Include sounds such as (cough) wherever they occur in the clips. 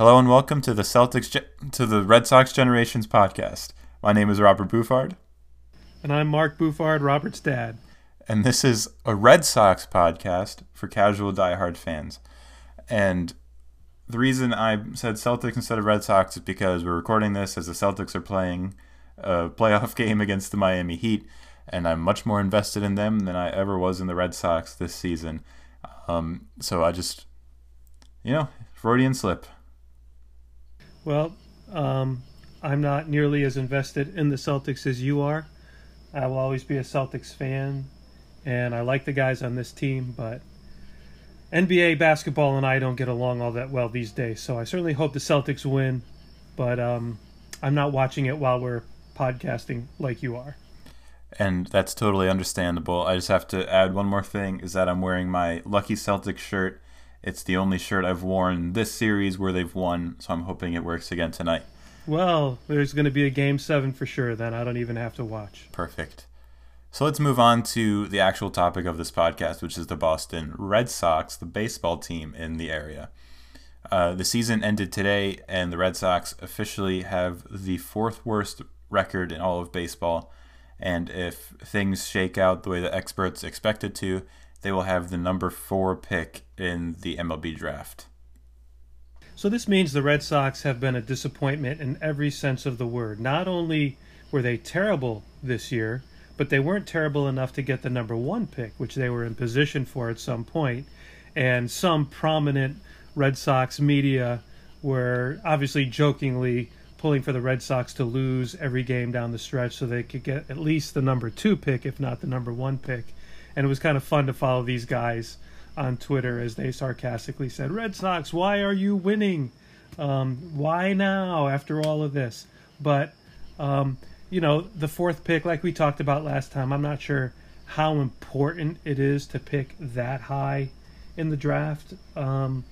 Hello and welcome to the Celtics Ge- to the Red Sox Generations podcast. My name is Robert Buford, And I'm Mark Buford, Robert's dad. and this is a Red Sox podcast for casual diehard fans. And the reason I said Celtics instead of Red Sox is because we're recording this as the Celtics are playing a playoff (laughs) game against the Miami Heat, and I'm much more invested in them than I ever was in the Red Sox this season. Um, so I just, you know, Freudian slip. Well, um, I'm not nearly as invested in the Celtics as you are. I will always be a Celtics fan, and I like the guys on this team, but NBA basketball and I don't get along all that well these days. So I certainly hope the Celtics win, but um, I'm not watching it while we're podcasting like you are. and that's totally understandable. I just have to add one more thing is that I'm wearing my Lucky Celtic shirt. It's the only shirt I've worn this series where they've won, so I'm hoping it works again tonight. Well, there's going to be a game seven for sure. Then I don't even have to watch. Perfect. So let's move on to the actual topic of this podcast, which is the Boston Red Sox, the baseball team in the area. Uh, the season ended today, and the Red Sox officially have the fourth worst record in all of baseball. And if things shake out the way the experts expected to, they will have the number four pick in the MLB draft. So this means the Red Sox have been a disappointment in every sense of the word. Not only were they terrible this year, but they weren't terrible enough to get the number one pick, which they were in position for at some point. And some prominent Red Sox media were obviously jokingly pulling for the Red Sox to lose every game down the stretch so they could get at least the number two pick, if not the number one pick. And it was kind of fun to follow these guys on Twitter as they sarcastically said, Red Sox, why are you winning? Um, why now after all of this? But, um, you know, the fourth pick, like we talked about last time, I'm not sure how important it is to pick that high in the draft. Um,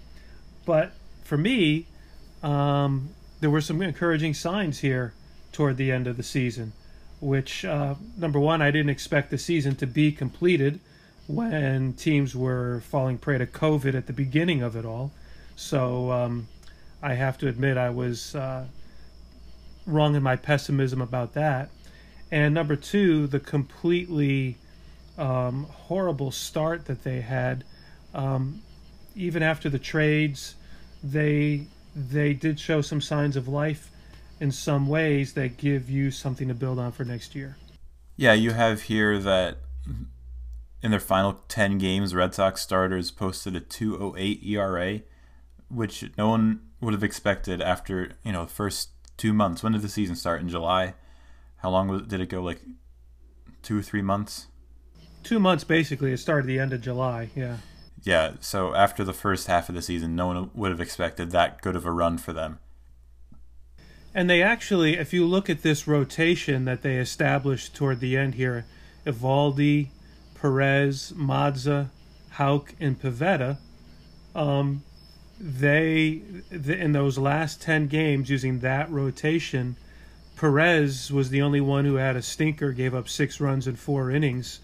but for me, um, there were some encouraging signs here toward the end of the season, which, uh, number one, I didn't expect the season to be completed when teams were falling prey to COVID at the beginning of it all. So um, I have to admit I was uh, wrong in my pessimism about that. And number two, the completely um, horrible start that they had. Um, even after the trades, they they did show some signs of life in some ways that give you something to build on for next year. Yeah, you have here that in their final 10 games, Red Sox starters posted a 208 ERA, which no one would have expected after, you know, the first two months. When did the season start? In July? How long was, did it go? Like two or three months? Two months basically. It started the end of July. Yeah. Yeah, so after the first half of the season, no one would have expected that good of a run for them. And they actually, if you look at this rotation that they established toward the end here, Eovaldi, Perez, Mazza, Houck, and Pivetta, um, they the, in those last ten games using that rotation, Perez was the only one who had a stinker, gave up six runs in four innings,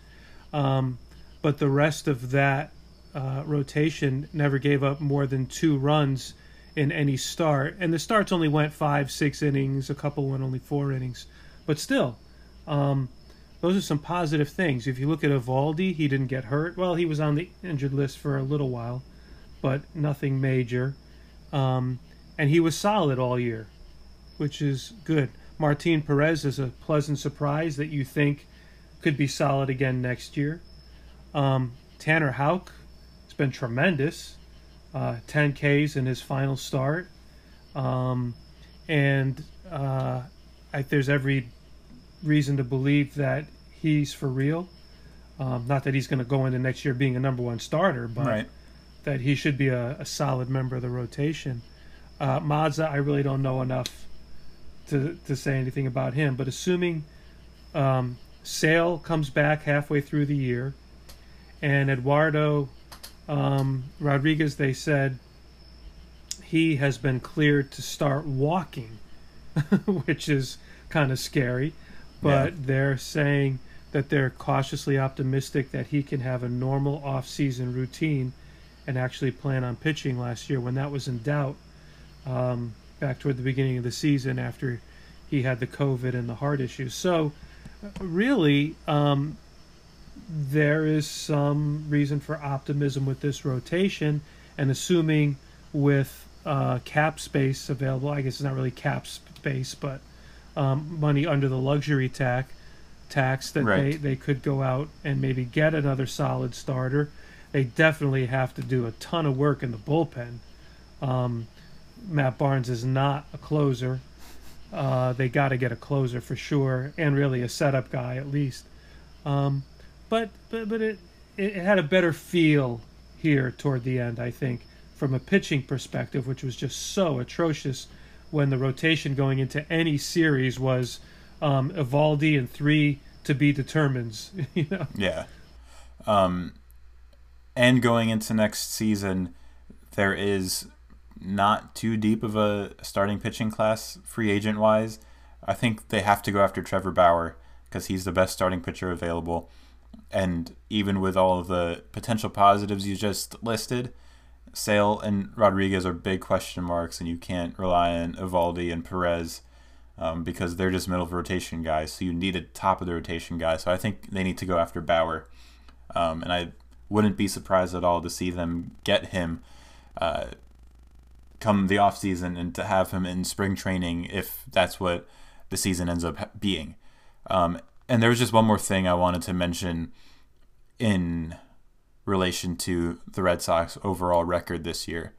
um, but the rest of that uh, rotation never gave up more than two runs in any start. And the starts only went five, six innings. A couple went only four innings, but still. Um, those are some positive things. If you look at Eovaldi, he didn't get hurt. Well, he was on the injured list for a little while, but nothing major. Um, and he was solid all year, which is good. Martin Perez is a pleasant surprise that you think could be solid again next year. Um, Tanner Houck has been tremendous. Uh, 10 Ks in his final start. Um, and uh, I, there's every reason to believe that he's for real. Um, not that he's going to go into next year being a number one starter, but Right. that he should be a, a solid member of the rotation. Uh, Mazza, I really don't know enough to to say anything about him, but assuming um, Sale comes back halfway through the year, and Eduardo um, Rodriguez, they said he has been cleared to start walking, (laughs) which is kind of scary. But Yeah. they're saying that they're cautiously optimistic that he can have a normal off-season routine and actually plan on pitching last year when that was in doubt. um, back toward the beginning of the season after he had the COVID and the heart issues. So, really, um, there is some reason for optimism with this rotation, and assuming with uh, cap space available, I guess it's not really cap space, but um, money under the luxury tax tax that Right. they, they could go out and maybe get another solid starter. They definitely have to do a ton of work in the bullpen. Um, Matt Barnes is not a closer. Uh, they got to get a closer for sure, and really a setup guy at least. Um, but but but it it had a better feel here toward the end, I think, from a pitching perspective, which was just so atrocious when the rotation going into any series was um, Eovaldi and three to be determines. (laughs) You know, Yeah. Um, and going into next season, there is not too deep of a starting pitching class free agent wise. I think they have to go after Trevor Bauer because he's the best starting pitcher available. And even with all of the potential positives you just listed, Sale and Rodriguez are big question marks, and you can't rely on Eovaldi and Perez um, because they're just middle of rotation guys. So you need a top of the rotation guy. So I think they need to go after Bauer, um, and I wouldn't be surprised at all to see them get him uh, come the off season and to have him in spring training if that's what the season ends up being. Um, and there was just one more thing I wanted to mention in relation to the Red Sox overall record this year.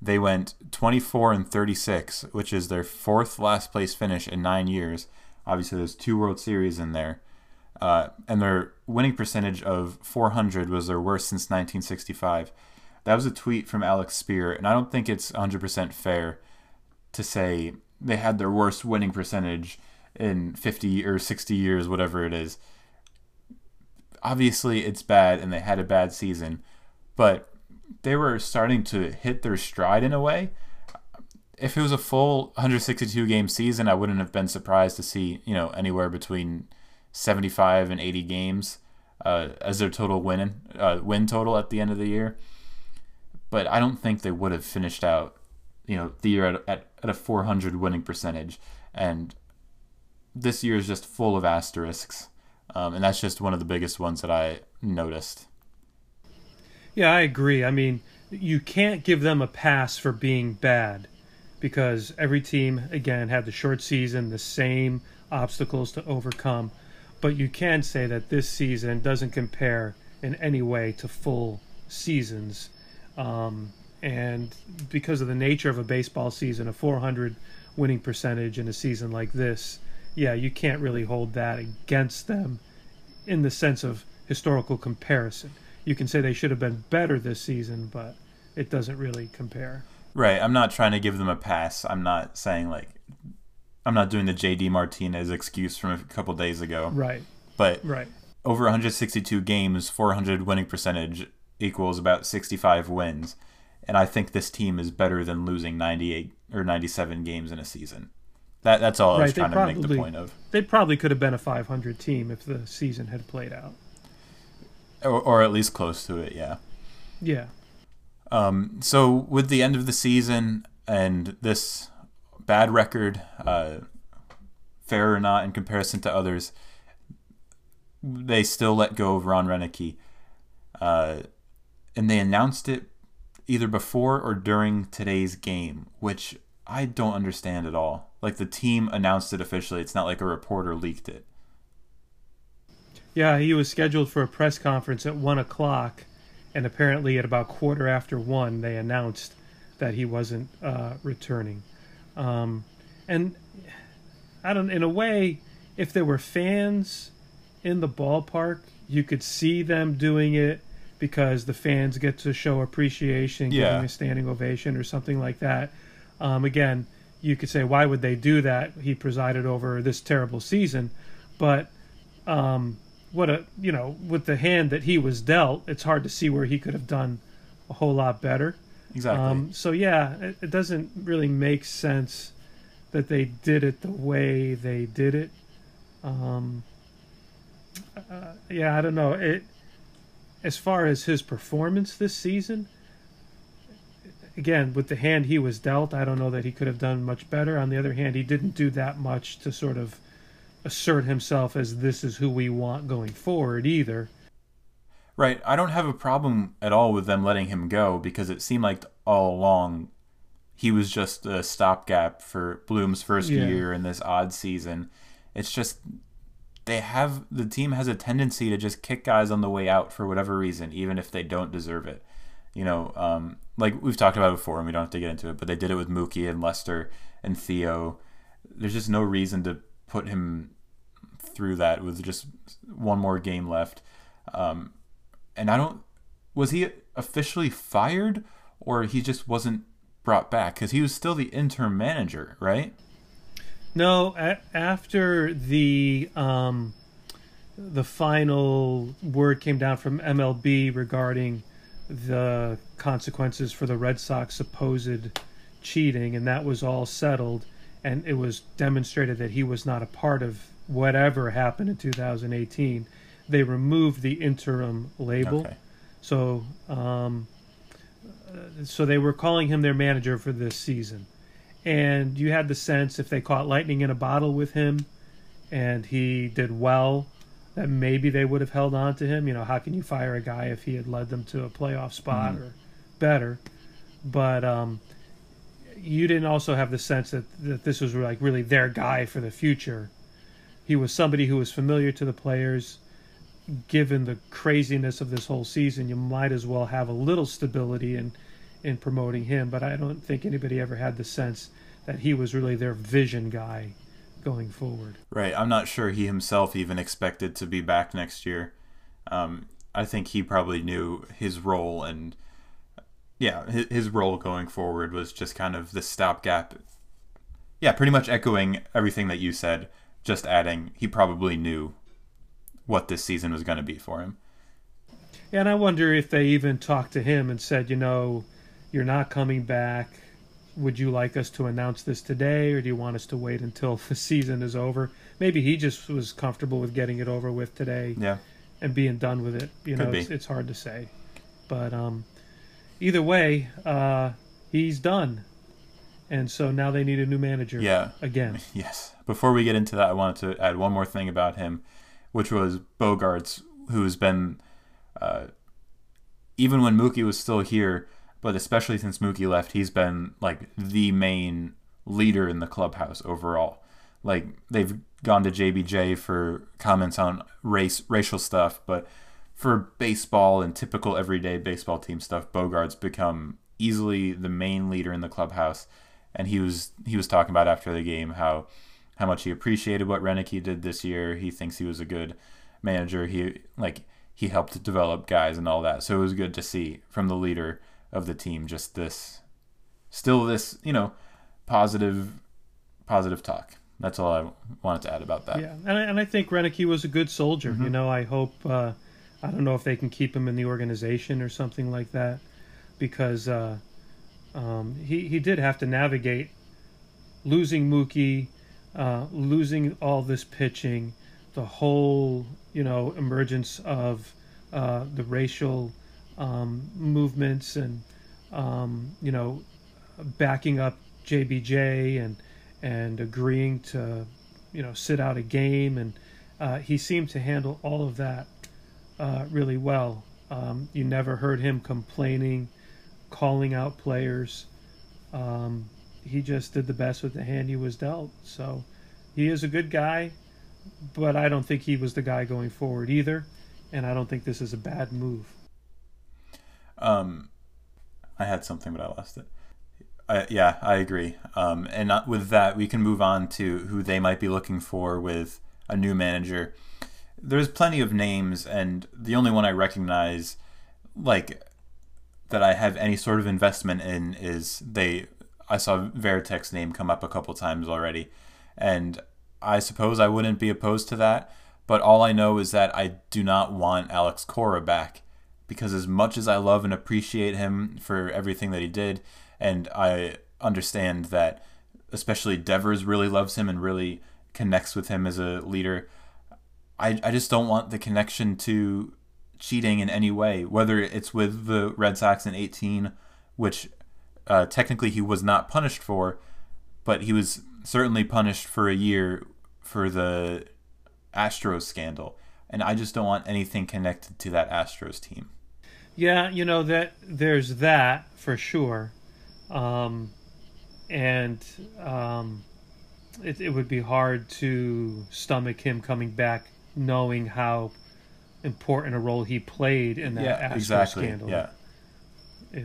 They went 24 and 36, which is their fourth last place finish in nine years. Obviously, there's two World Series in there. Uh, and their winning percentage of 400 was their worst since 1965. That was a tweet from Alex Spear, and I don't think it's 100% fair to say they had their worst winning percentage in 50 or 60 years, whatever it is. Obviously, it's bad, and they had a bad season, but they were starting to hit their stride in a way. If it was a full 162 game season, I wouldn't have been surprised to see you know anywhere between 75 and 80 games uh, as their total win uh, win total at the end of the year. But I don't think they would have finished out you know the year at, at, at a 400 winning percentage, and this year is just full of asterisks, um, and that's just one of the biggest ones that I noticed. Yeah, I agree. I mean, you can't give them a pass for being bad because every team, again, had the short season, the same obstacles to overcome. But you can say that this season doesn't compare in any way to full seasons. Um, and because of the nature of a baseball season, a 400 winning percentage in a season like this, yeah, you can't really hold that against them in the sense of historical comparison. You can say they should have been better this season, but it doesn't really compare. Right. I'm not trying to give them a pass. I'm not saying like I'm not doing the JD Martinez excuse from a couple days ago. Right, But right. over 162 games, 400 winning percentage equals about 65 wins. And I think this team is better than losing 98 or 97 games in a season. That that's all I was Right, trying to make the point of. They probably could have been a 500 team if the season had played out. Or, or at least close to it, yeah. Yeah. Um, so with the end of the season and this bad record, uh, fair or not in comparison to others, they still let go of Ron Roenicke, uh, and they announced it either before or during today's game, which I don't understand at all. Like the team announced it officially; it's not like a reporter leaked it. Yeah, he was scheduled for a press conference at 1 o'clock, and apparently at about quarter after 1, they announced that he wasn't uh, returning. Um, and I don't, in a way, if there were fans in the ballpark, you could see them doing it because the fans get to show appreciation, Yeah. giving a standing ovation or something like that. Um, again, you could say, why would they do that? He presided over this terrible season, but um, what a you know with the hand that he was dealt, it's hard to see where he could have done a whole lot better. Exactly. Um, so yeah, it, it doesn't really make sense that they did it the way they did it. Um, uh, yeah, I don't know. It as far as his performance this season, again, with the hand he was dealt, I don't know that he could have done much better. On the other hand, he didn't do that much to sort of assert himself as this is who we want going forward either. Right. I don't have a problem at all with them letting him go because it seemed like all along he was just a stopgap for Bloom's first yeah. year in this odd season. It's just they have the team has a tendency to just kick guys on the way out for whatever reason, even if they don't deserve it. You know, um, like we've talked about before, and we don't have to get into it, but they did it with Mookie and Lester and Theo. There's just no reason to put him through that with just one more game left. Um, and I don't. Was he officially fired, or he just wasn't brought back? Because he was still the interim manager, right? No, a- after the um, the final word came down from MLB regarding the consequences for the Red Sox supposed cheating, and that was all settled, and it was demonstrated that he was not a part of whatever happened in 2018. They removed the interim label, okay. so um, so they were calling him their manager for this season, and you had the sense if they caught lightning in a bottle with him, and he did well that maybe they would have held on to him. You know, how can you fire a guy if he had led them to a playoff spot mm-hmm. or better? But um, you didn't also have the sense that, that this was like really their guy for the future. He was somebody who was familiar to the players. Given the craziness of this whole season, you might as well have a little stability in in promoting him. But I don't think anybody ever had the sense that he was really their vision guy going forward. Right. I'm not sure he himself even expected to be back next year. Um, I think he probably knew his role and yeah, his, his role going forward was just kind of the stopgap. Yeah, pretty much echoing everything that you said, just adding he probably knew what this season was going to be for him. And I wonder if they even talked to him and said, you know, you're not coming back would you like us to announce this today or do you want us to wait until (laughs) the season is over? Maybe he just was comfortable with getting it over with today yeah. and being done with it. You know it's, it's, hard to say. But um, either way uh, he's done. And so now they need a new manager yeah. again. (laughs) Yes. Before we get into that i wanted to add one more thing about him which was Bogaerts, who's been uh, even when mookie was still here but especially since Mookie left, he's been like the main leader in the clubhouse overall. Like they've gone to JBJ for comments on race racial stuff, but for baseball and typical everyday baseball team stuff, Bogaerts become easily the main leader in the clubhouse. And he was he was talking about after the game how how much he appreciated what Roenicke did this year. He thinks he was a good manager. He like he helped develop guys and all that. So it was good to see from the leader of the team. Just this, still this, you know, positive, positive talk. That's all I wanted to add about that. Yeah, and I, and I think Roenicke was a good soldier. Mm-hmm. You know, I hope. Uh, I don't know if they can keep him in the organization or something like that, because uh, um, he he did have to navigate losing Mookie, uh, losing all this pitching, the whole you know emergence of uh, the racial um, movements and um, you know backing up JBJ and and agreeing to you know sit out a game and uh, he seemed to handle all of that uh, really well. Um, you never heard him complaining, calling out players. Um, he just did the best with the hand he was dealt. So he is a good guy, but I don't think he was the guy going forward either. And I don't think this is a bad move. Um, I had something, but I lost it. I, yeah, I agree. Um, and with that, we can move on to who they might be looking for with a new manager. There's plenty of names, and the only one I recognize, like that I have any sort of investment in, is they. I saw Varitek's name come up a couple times already, and I suppose I wouldn't be opposed to that. But all I know is that I do not want Alex Cora back because as much as I love and appreciate him for everything that he did, and I understand that especially Devers really loves him and really connects with him as a leader, I, I just don't want the connection to cheating in any way, whether it's with the Red Sox in 18, which uh, technically he was not punished for, but he was certainly punished for a year for the Astros scandal. And I just don't want anything connected to that Astros team. Yeah, you know that there's that for sure, um, and um, it, it would be hard to stomach him coming back, knowing how important a role he played in that yeah, Astros exactly. scandal. Yeah. Yeah.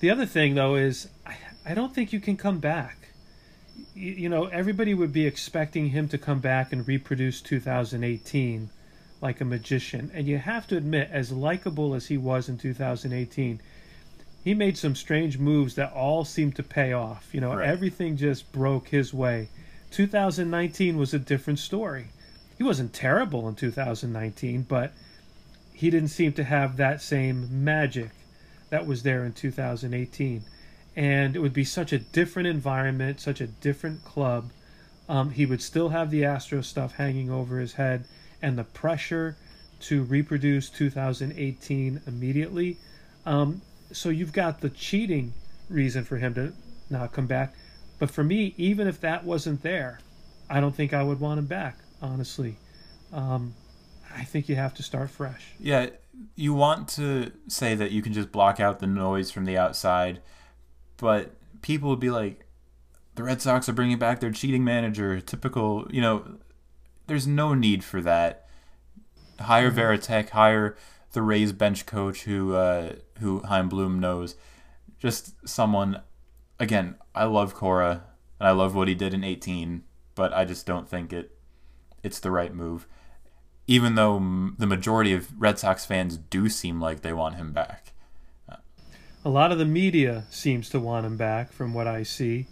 The other thing, though, is I, I don't think you can come back. You, you know, everybody would be expecting him to come back and reproduce 2018 like a magician. And you have to admit, as likable as he was in 2018, he made some strange moves that all seemed to pay off. You know, Right. everything just broke his way. 2019 was a different story. He wasn't terrible in 2019, but he didn't seem to have that same magic that was there in 2018. And it would be such a different environment, such a different club. Um, he would still have the Astro stuff hanging over his head and the pressure to reproduce 2018 immediately. Um, so you've got the cheating reason for him to not come back. But for me, even if that wasn't there, I don't think I would want him back, honestly. Um, I think you have to start fresh. Yeah, you want to say that you can just block out the noise from the outside, but people would be like, the Red Sox are bringing back their cheating manager. Typical, you know, there's no need for that. Hire Varitek, hire the Rays bench coach who uh, who Chaim Bloom knows. Just someone. Again, I love Cora and I love what he did in 18, but I just don't think it it's the right move. Even though m- the majority of Red Sox fans do seem like they want him back. A lot of the media seems to want him back, from what I see.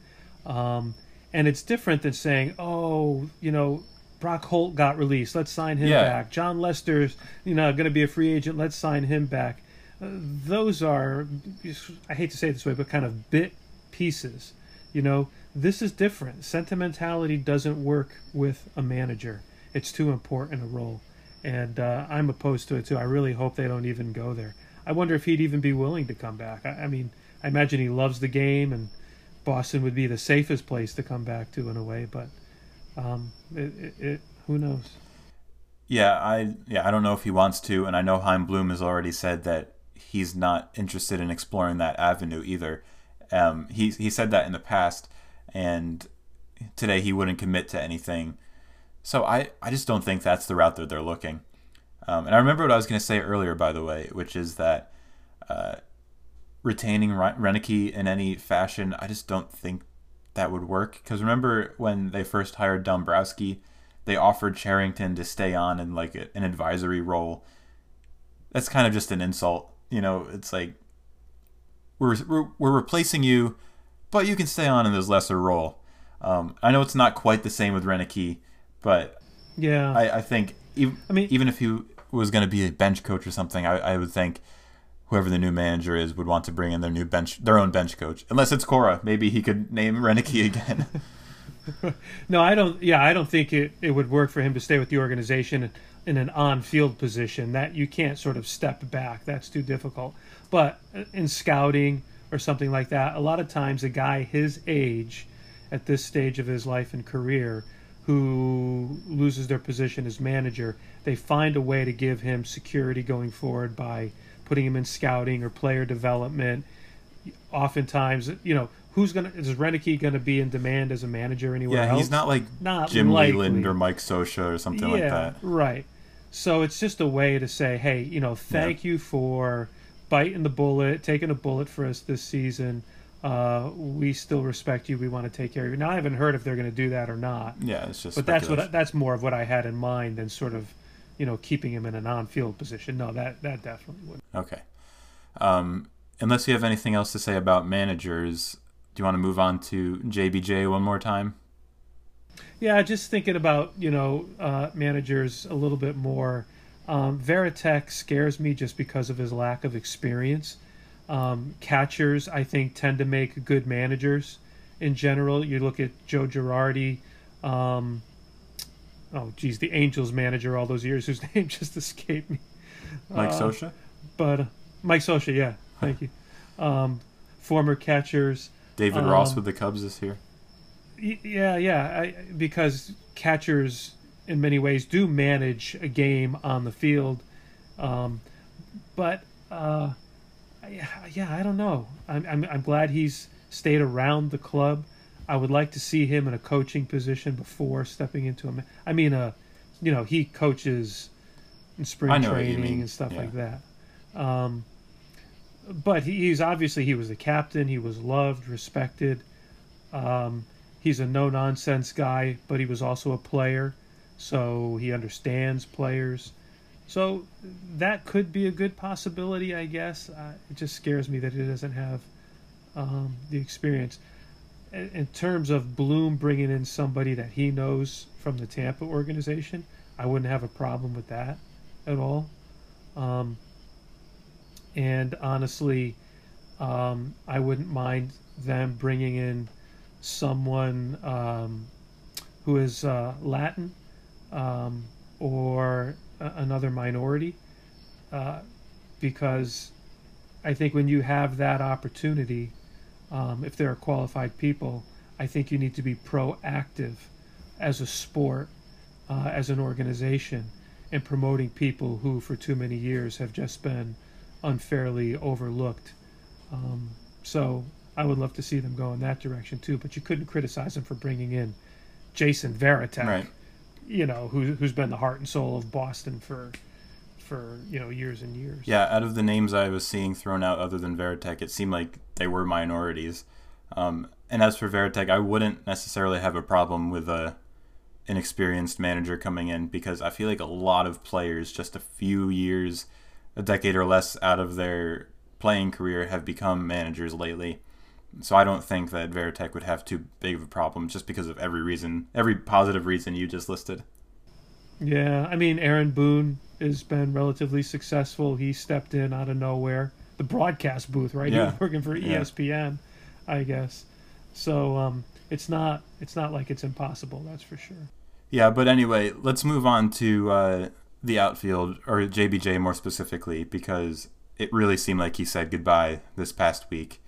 Um, and it's different than saying, oh, you know, Brock Holt got released. Let's sign him Yeah. back. Jon Lester's, you know, going to be a free agent. Let's sign him back. Uh, those are, I hate to say it this way, but kind of bit pieces. You know, this is different. Sentimentality doesn't work with a manager. It's too important a role, and uh, I'm opposed to it too. I really hope they don't even go there. I wonder if he'd even be willing to come back. I, I mean, I imagine he loves the game, and Boston would be the safest place to come back to in a way. But um, it, it, it, who knows? Yeah, I yeah, I don't know if he wants to, and I know Chaim Bloom has already said that he's not interested in exploring that avenue either. Um, he he said that in the past, and today he wouldn't commit to anything. So I I just don't think that's the route that they're looking. Um, and I remember what I was going to say earlier, by the way, which is that uh, retaining Re- Roenicke in any fashion, I just don't think that would work. Because remember when they first hired Dombrowski, they offered Cherington to stay on in like a, an advisory role. That's kind of just an insult, you know. It's like we're we're, we're replacing you, but you can stay on in this lesser role. Um, I know it's not quite the same with Roenicke, but Yeah, I, I think even, I mean- even if he was going to be a bench coach or something, I, I would think whoever the new manager is would want to bring in their new bench, their own bench coach. Unless it's Cora, maybe he could name Roenicke again. (laughs) no, I don't. Yeah, I don't think it, it would work for him to stay with the organization in an on-field position. That you can't sort of step back. That's too difficult. But in scouting or something like that, a lot of times a guy his age, at this stage of his life and career, who loses their position as manager, they find a way to give him security going forward by putting him in scouting or player development. Oftentimes, you know, who's gonna is Roenicke gonna be in demand as a manager anywhere yeah, else? he's not like Not Jim likely. Leyland or Mike Scioscia or something like that. Right. So it's just a way to say, hey, you know, thank you for biting the bullet, taking a bullet for us this season. Uh, we still respect you. We want to take care of you. Now I haven't heard if they're going to do that or not, Yeah, it's just. but that's what that's more of what I had in mind than sort of, you know, keeping him in an on-field position. No, that that definitely would. Okay. Um, unless you have anything else to say about managers, do you want to move on to JBJ one more time? Yeah, just thinking about you know uh, managers a little bit more. Um, Varitek scares me just because of his lack of experience. Um, catchers, I think, tend to make good managers in general. You look at Joe Girardi. Um, oh, geez, the Angels manager all those years, whose (laughs) name just escaped me. Mike Uh, Scioscia? but uh, Mike Scioscia, yeah, thank you. Um, former catchers. David um, Ross with the Cubs this year. Yeah, yeah, I, because catchers in many ways do manage a game on the field, um, but uh, yeah, I don't know. I'm, I'm I'm glad he's stayed around the club. I would like to see him in a coaching position before stepping into a. I mean, uh, you know, he coaches in spring training and stuff yeah. like that. Um, but he's obviously he was the captain. He was loved, respected. Um, he's a no nonsense guy, but he was also a player, so he understands players. So that could be a good possibility, I guess. Uh, it just scares me that he doesn't have um, the experience. In, terms of Bloom bringing in somebody that he knows from the Tampa organization, I wouldn't have a problem with that at all. Um, and honestly, um, I wouldn't mind them bringing in someone um, who is uh, Latin um, or a- another minority, uh, because I think when you have that opportunity, um, if there are qualified people, I think you need to be proactive as a sport, uh, as an organization, in promoting people who, for too many years, have just been unfairly overlooked. Um, so I would love to see them go in that direction too. But you couldn't criticize them for bringing in Jason Varitek, right. you know, who, who's been the heart and soul of Boston for for you know years and years. Yeah, out of the names I was seeing thrown out, other than Varitek, it seemed like they were minorities. Um, and as for Varitek, I wouldn't necessarily have a problem with a an experienced manager coming in because I feel like a lot of players just a few years a decade or less out of their playing career have become managers lately. So I don't think that Varitek would have too big of a problem just because of every reason, every positive reason you just listed. Yeah, I mean Aaron Boone has been relatively successful. He stepped in out of nowhere, the broadcast booth, right? Yeah. He was working for ESPN, yeah. I guess. So um, it's not it's not like it's impossible. That's for sure. Yeah, but anyway, let's move on to uh, the outfield, or JBJ more specifically, because it really seemed like he said goodbye this past week.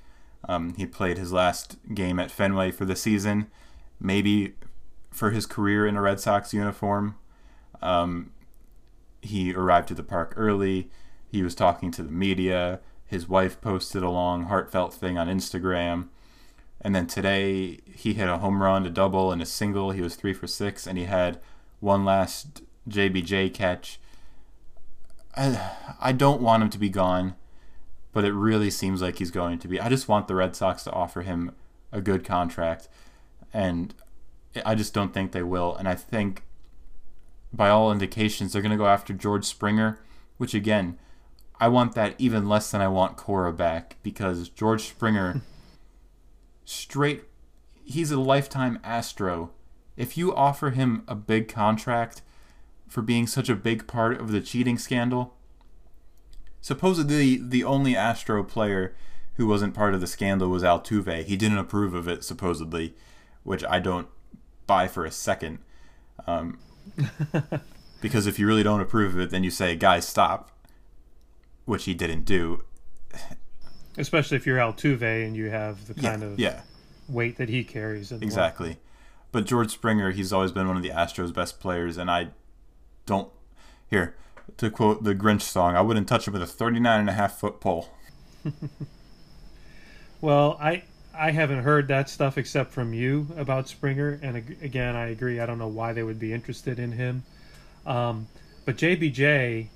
Um, he played his last game at Fenway for the season, maybe for his career in a Red Sox uniform. Um, he arrived at the park early. He was talking to the media. His wife posted a long, heartfelt thing on Instagram. And then today, he hit a home run, a double, and a single. He was three for six, and he had one last JBJ catch. I, I don't want him to be gone, but it really seems like he's going to be. I just want the Red Sox to offer him a good contract, and I just don't think they will. And I think, by all indications, they're going to go after George Springer, which again, I want that even less than I want Cora back because George Springer, (laughs) straight, he's a lifetime Astro. If you offer him a big contract for being such a big part of the cheating scandal. Supposedly, the only Astro player who wasn't part of the scandal was Altuve. He didn't approve of it, supposedly, which I don't buy for a second. Um, (laughs) because if you really don't approve of it, then you say, guys, stop, which he didn't do. Especially if you're Altuve and you have the kind yeah, of yeah. weight that he carries. exactly. But George Springer, he's always been one of the Astros' best players, and I don't here to quote the Grinch song, I wouldn't touch him with a 39 and a half foot pole. (laughs) well, I I haven't heard that stuff except from you about Springer, and again, I agree. I don't know why they would be interested in him, um, but JBJ.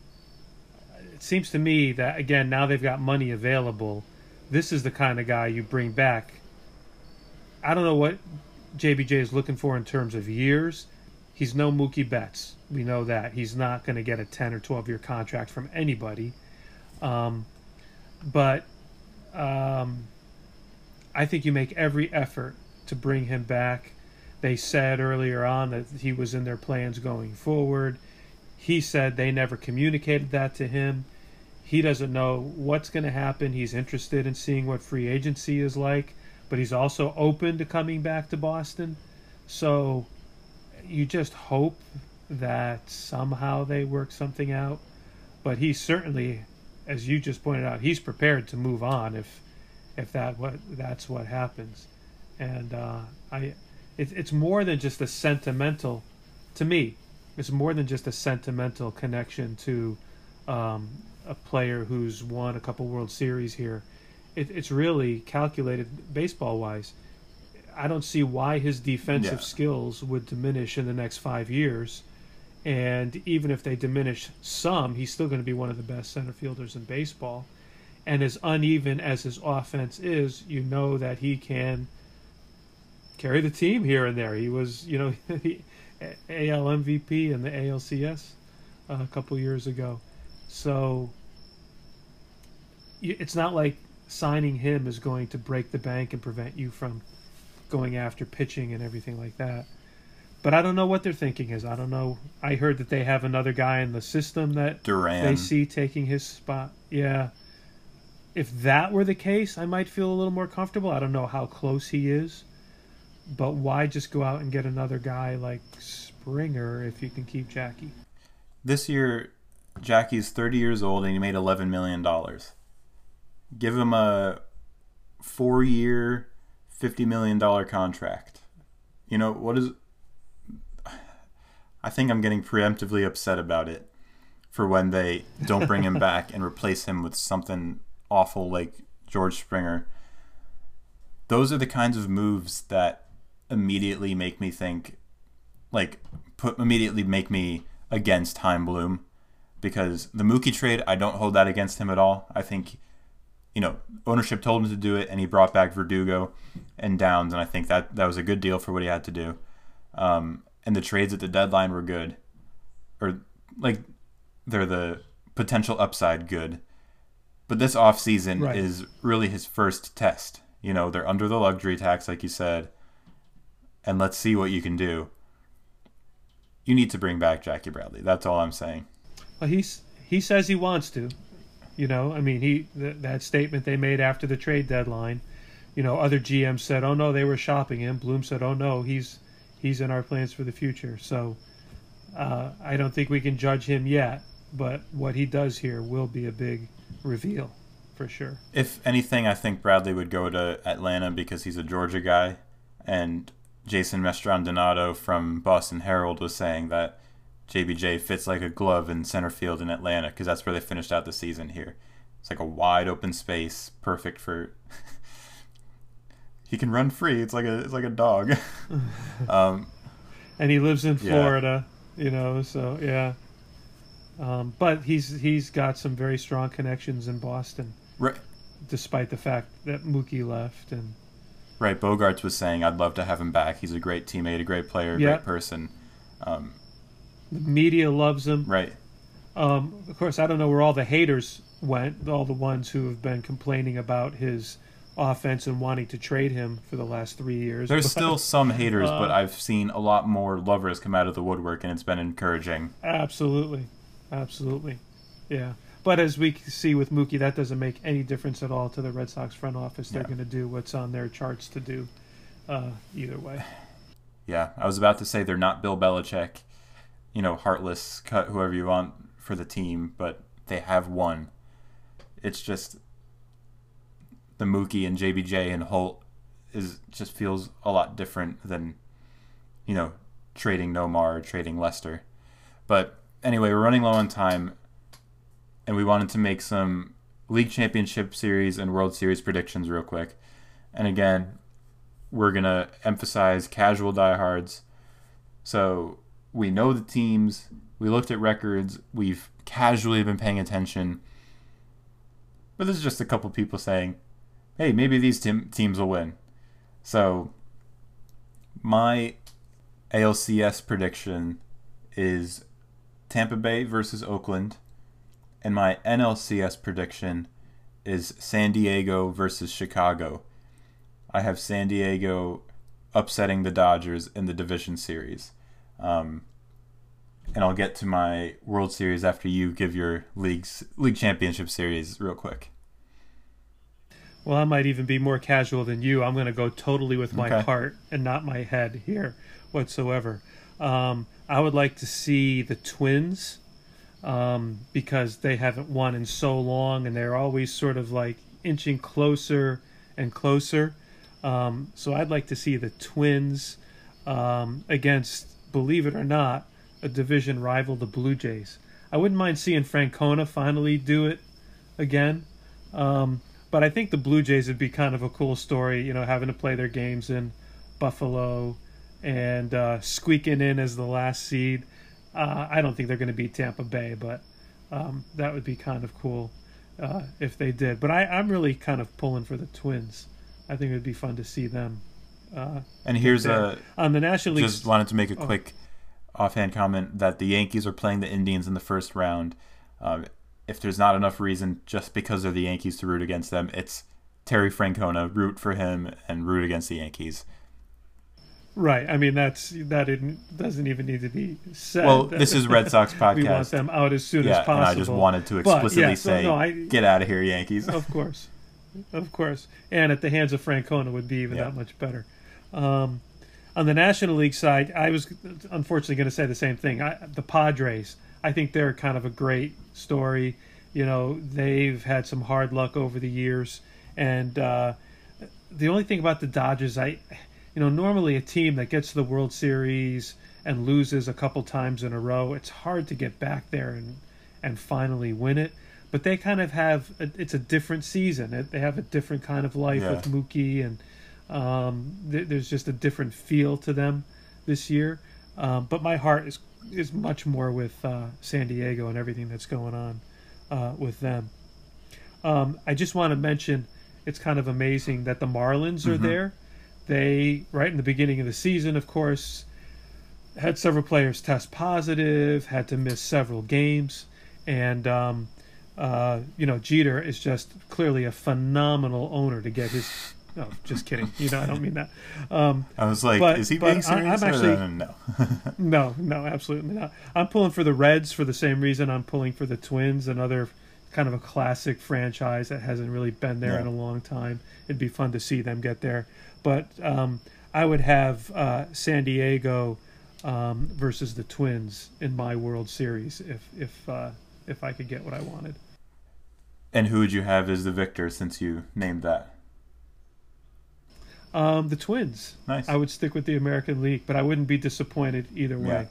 It seems to me that again now they've got money available. This is the kind of guy you bring back. I don't know what JBJ is looking for in terms of years. He's no Mookie Betts. We know that he's not going to get a 10 or 12 year contract from anybody. Um, but um, I think you make every effort to bring him back. They said earlier on that he was in their plans going forward. He said they never communicated that to him. He doesn't know what's going to happen. He's interested in seeing what free agency is like, but he's also open to coming back to Boston. So you just hope that somehow they work something out. But he certainly, as you just pointed out, he's prepared to move on if if that what that's what happens. And uh, I, it, it's more than just a sentimental, to me, it's more than just a sentimental connection to um, a player who's won a couple World Series here. It, it's really calculated baseball wise. I don't see why his defensive Yeah. skills would diminish in the next five years. And even if they diminish some, he's still going to be one of the best center fielders in baseball. And as uneven as his offense is, you know that he can carry the team here and there. He was, you know, (laughs) he, AL MVP in the ALCS uh, a couple years ago. So it's not like signing him is going to break the bank and prevent you from going after pitching and everything like that. But I don't know what their thinking is. I don't know. I heard that they have another guy in the system that Duran. they see taking his spot. Yeah. If that were the case, I might feel a little more comfortable. I don't know how close he is. But why just go out and get another guy like Springer if you can keep Jackie? This year, Jackie's 30 years old and he made 11 million dollars. Give him a four-year, 50 million dollar contract. You know what is? I think I'm getting preemptively upset about it for when they don't bring him (laughs) back and replace him with something awful like George Springer. Those are the kinds of moves that immediately make me think, like, put immediately make me against Chaim Bloom because the Mookie trade, I don't hold that against him at all. I think, you know, ownership told him to do it, and he brought back Verdugo and Downs, and I think that that was a good deal for what he had to do. Um, and the trades at the deadline were good, or like they're the potential upside good. But this offseason Right. is really his first test. You know, they're under the luxury tax, like you said, and let's see what you can do. You need to bring back Jackie Bradley. That's all I'm saying. Well, he's he says he wants to. You know, I mean, he th- that statement they made after the trade deadline. You know, other GMs said, "Oh no, they were shopping him." Bloom said, "Oh no, he's he's in our plans for the future." So, uh, I don't think we can judge him yet. But what he does here will be a big reveal, for sure. If anything, I think Bradley would go to Atlanta because he's a Georgia guy, and Jason Mastrodonato from Boston Herald was saying that JBJ fits like a glove in center field in Atlanta because that's where they finished out the season here. It's like a wide open space, perfect for. (laughs) he can run free. It's like a it's like a dog. (laughs) um, and he lives in Yeah. Florida, you know. So yeah, um, but he's he's got some very strong connections in Boston, right, despite the fact that Mookie left and right. Bogaerts was saying, "I'd love to have him back. He's a great teammate, a great player, a Yeah. great person." Um, the media loves him. right. Um, of course, I don't know where all the haters went, all the ones who have been complaining about his offense and wanting to trade him for the last three years. There's (laughs) but- still some haters, but Uh, I've seen a lot more lovers come out of the woodwork, and it's been encouraging. absolutely, absolutely, yeah. But as we see with Mookie, that doesn't make any difference at all to the Red Sox front office. They're Yeah. going to do what's on their charts to do, uh, either way. Yeah, I was about to say they're not Bill Belichick, you know, heartless, cut whoever you want for the team, but they have won. It's just the Mookie and JBJ and Holt is just feels a lot different than, you know, trading Nomar or trading Lester. But anyway, we're running low on time, and we wanted to make some league championship series and World Series predictions real quick. And again, we're gonna emphasize casual diehards. So we know the teams. We looked at records. We've casually been paying attention. But this is just a couple people saying, "Hey, maybe these tim- teams will win." So my ALCS prediction is Tampa Bay versus Oakland, and my NLCS prediction is San Diego versus Chicago. I have San Diego upsetting the Dodgers in the division series. Um, and I'll get to my World Series after you give your league's league championship series real quick. Well, I might even be more casual than you. I'm going to go totally with my Okay. heart and not my head here whatsoever. Um, I would like to see the Twins um, because they haven't won in so long and they're always sort of like inching closer and closer. Um, so I'd like to see the Twins um, against, believe it or not, a division rival, the Blue Jays. I wouldn't mind seeing Francona finally do it again. Um, but I think the Blue Jays would be kind of a cool story, you know, having to play their games in Buffalo and uh, squeaking in as the last seed. Uh, I don't think they're going to beat Tampa Bay, but um, that would be kind of cool uh, if they did. But I, I'm really kind of pulling for the Twins. I think it would be fun to see them. Uh, And here's a on the National League. just wanted to make a quick offhand comment that the Yankees are playing the Indians in the first round. Um, if there's not enough reason just because they're the Yankees to root against them, it's Terry Francona. Root for him and root against the Yankees. Right. I mean, that's that doesn't even need to be said. Well, this is Red Sox podcast. (laughs) we want them out as soon Yeah, as possible. and I just wanted to But, explicitly yeah, so, say, no, I- "Get out of here, Yankees." of (laughs) course, of course, and at the hands of Francona would be even Yeah. that much better. Um, on the National League side, I was unfortunately going to say the same thing. I, the Padres, I think they're kind of a great story. You know, they've had some hard luck over the years, and uh, the only thing about the Dodgers, I, you know, normally a team that gets to the World Series and loses a couple times in a row, it's hard to get back there and and finally win it. But they kind of have a, it's a different season. It- They have a different kind of life Yeah. with Mookie, and um, th- there's just a different feel to them this year. Um, but my heart is is much more with uh, San Diego and everything that's going on uh, with them. Um, I just want to mention it's kind of amazing that the Marlins are Mhm. there. They right in the beginning of the season, of course, had several players test positive, had to miss several games, and um, uh, you know Jeter is just clearly a phenomenal owner to get his. No, just kidding. You know, I don't mean that. Um, I was like, But- "Is he being I- serious?" I'm or actually- no. (laughs) no, no, absolutely not. I'm pulling for the Reds for the same reason I'm pulling for the Twins, another kind of a classic franchise that hasn't really been there Yeah. in a long time. It'd be fun to see them get there. But um, I would have uh, San Diego um, versus the Twins in my World Series if if uh, if I could get what I wanted. and who would you have as the victor since you named that? Um, the Twins. Nice. I would stick with the American League, but I wouldn't be disappointed either way.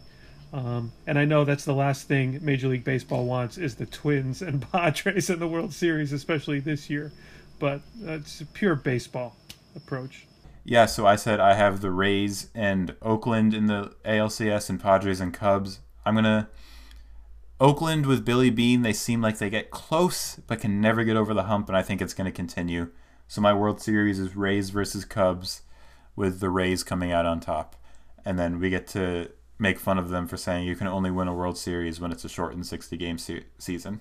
Um, and I know that's the last thing Major League Baseball wants is the Twins and (laughs) Padres in the World Series, especially this year. But uh, it's a pure baseball approach. Yeah, so I said I have the Rays and Oakland in the ALCS and Padres and Cubs. I'm gonna Oakland with Billy Beane. They seem like they get close but can never get over the hump, and I think it's gonna continue. So my World Series is Rays versus Cubs, with the Rays coming out on top, and then we get to make fun of them for saying you can only win a World Series when it's a shortened 60 game se- season.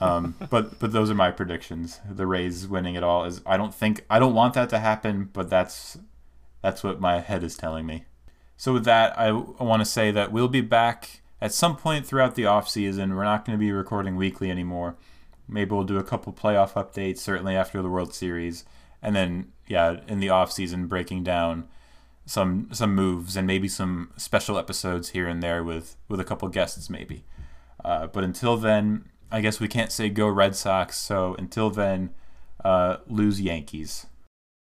Um, but but those are my predictions. The Rays winning it all is I don't think I don't want that to happen, but that's that's what my head is telling me. So with that, I, want to say that we'll be back at some point throughout the off season. We're not going to be recording weekly anymore. Maybe we'll do a couple playoff updates, certainly after the World Series, and then yeah, in the off season, breaking down some some moves and maybe some special episodes here and there with with a couple guests maybe. Uh, but until then, I guess we can't say go Red Sox. So until then, uh, lose Yankees.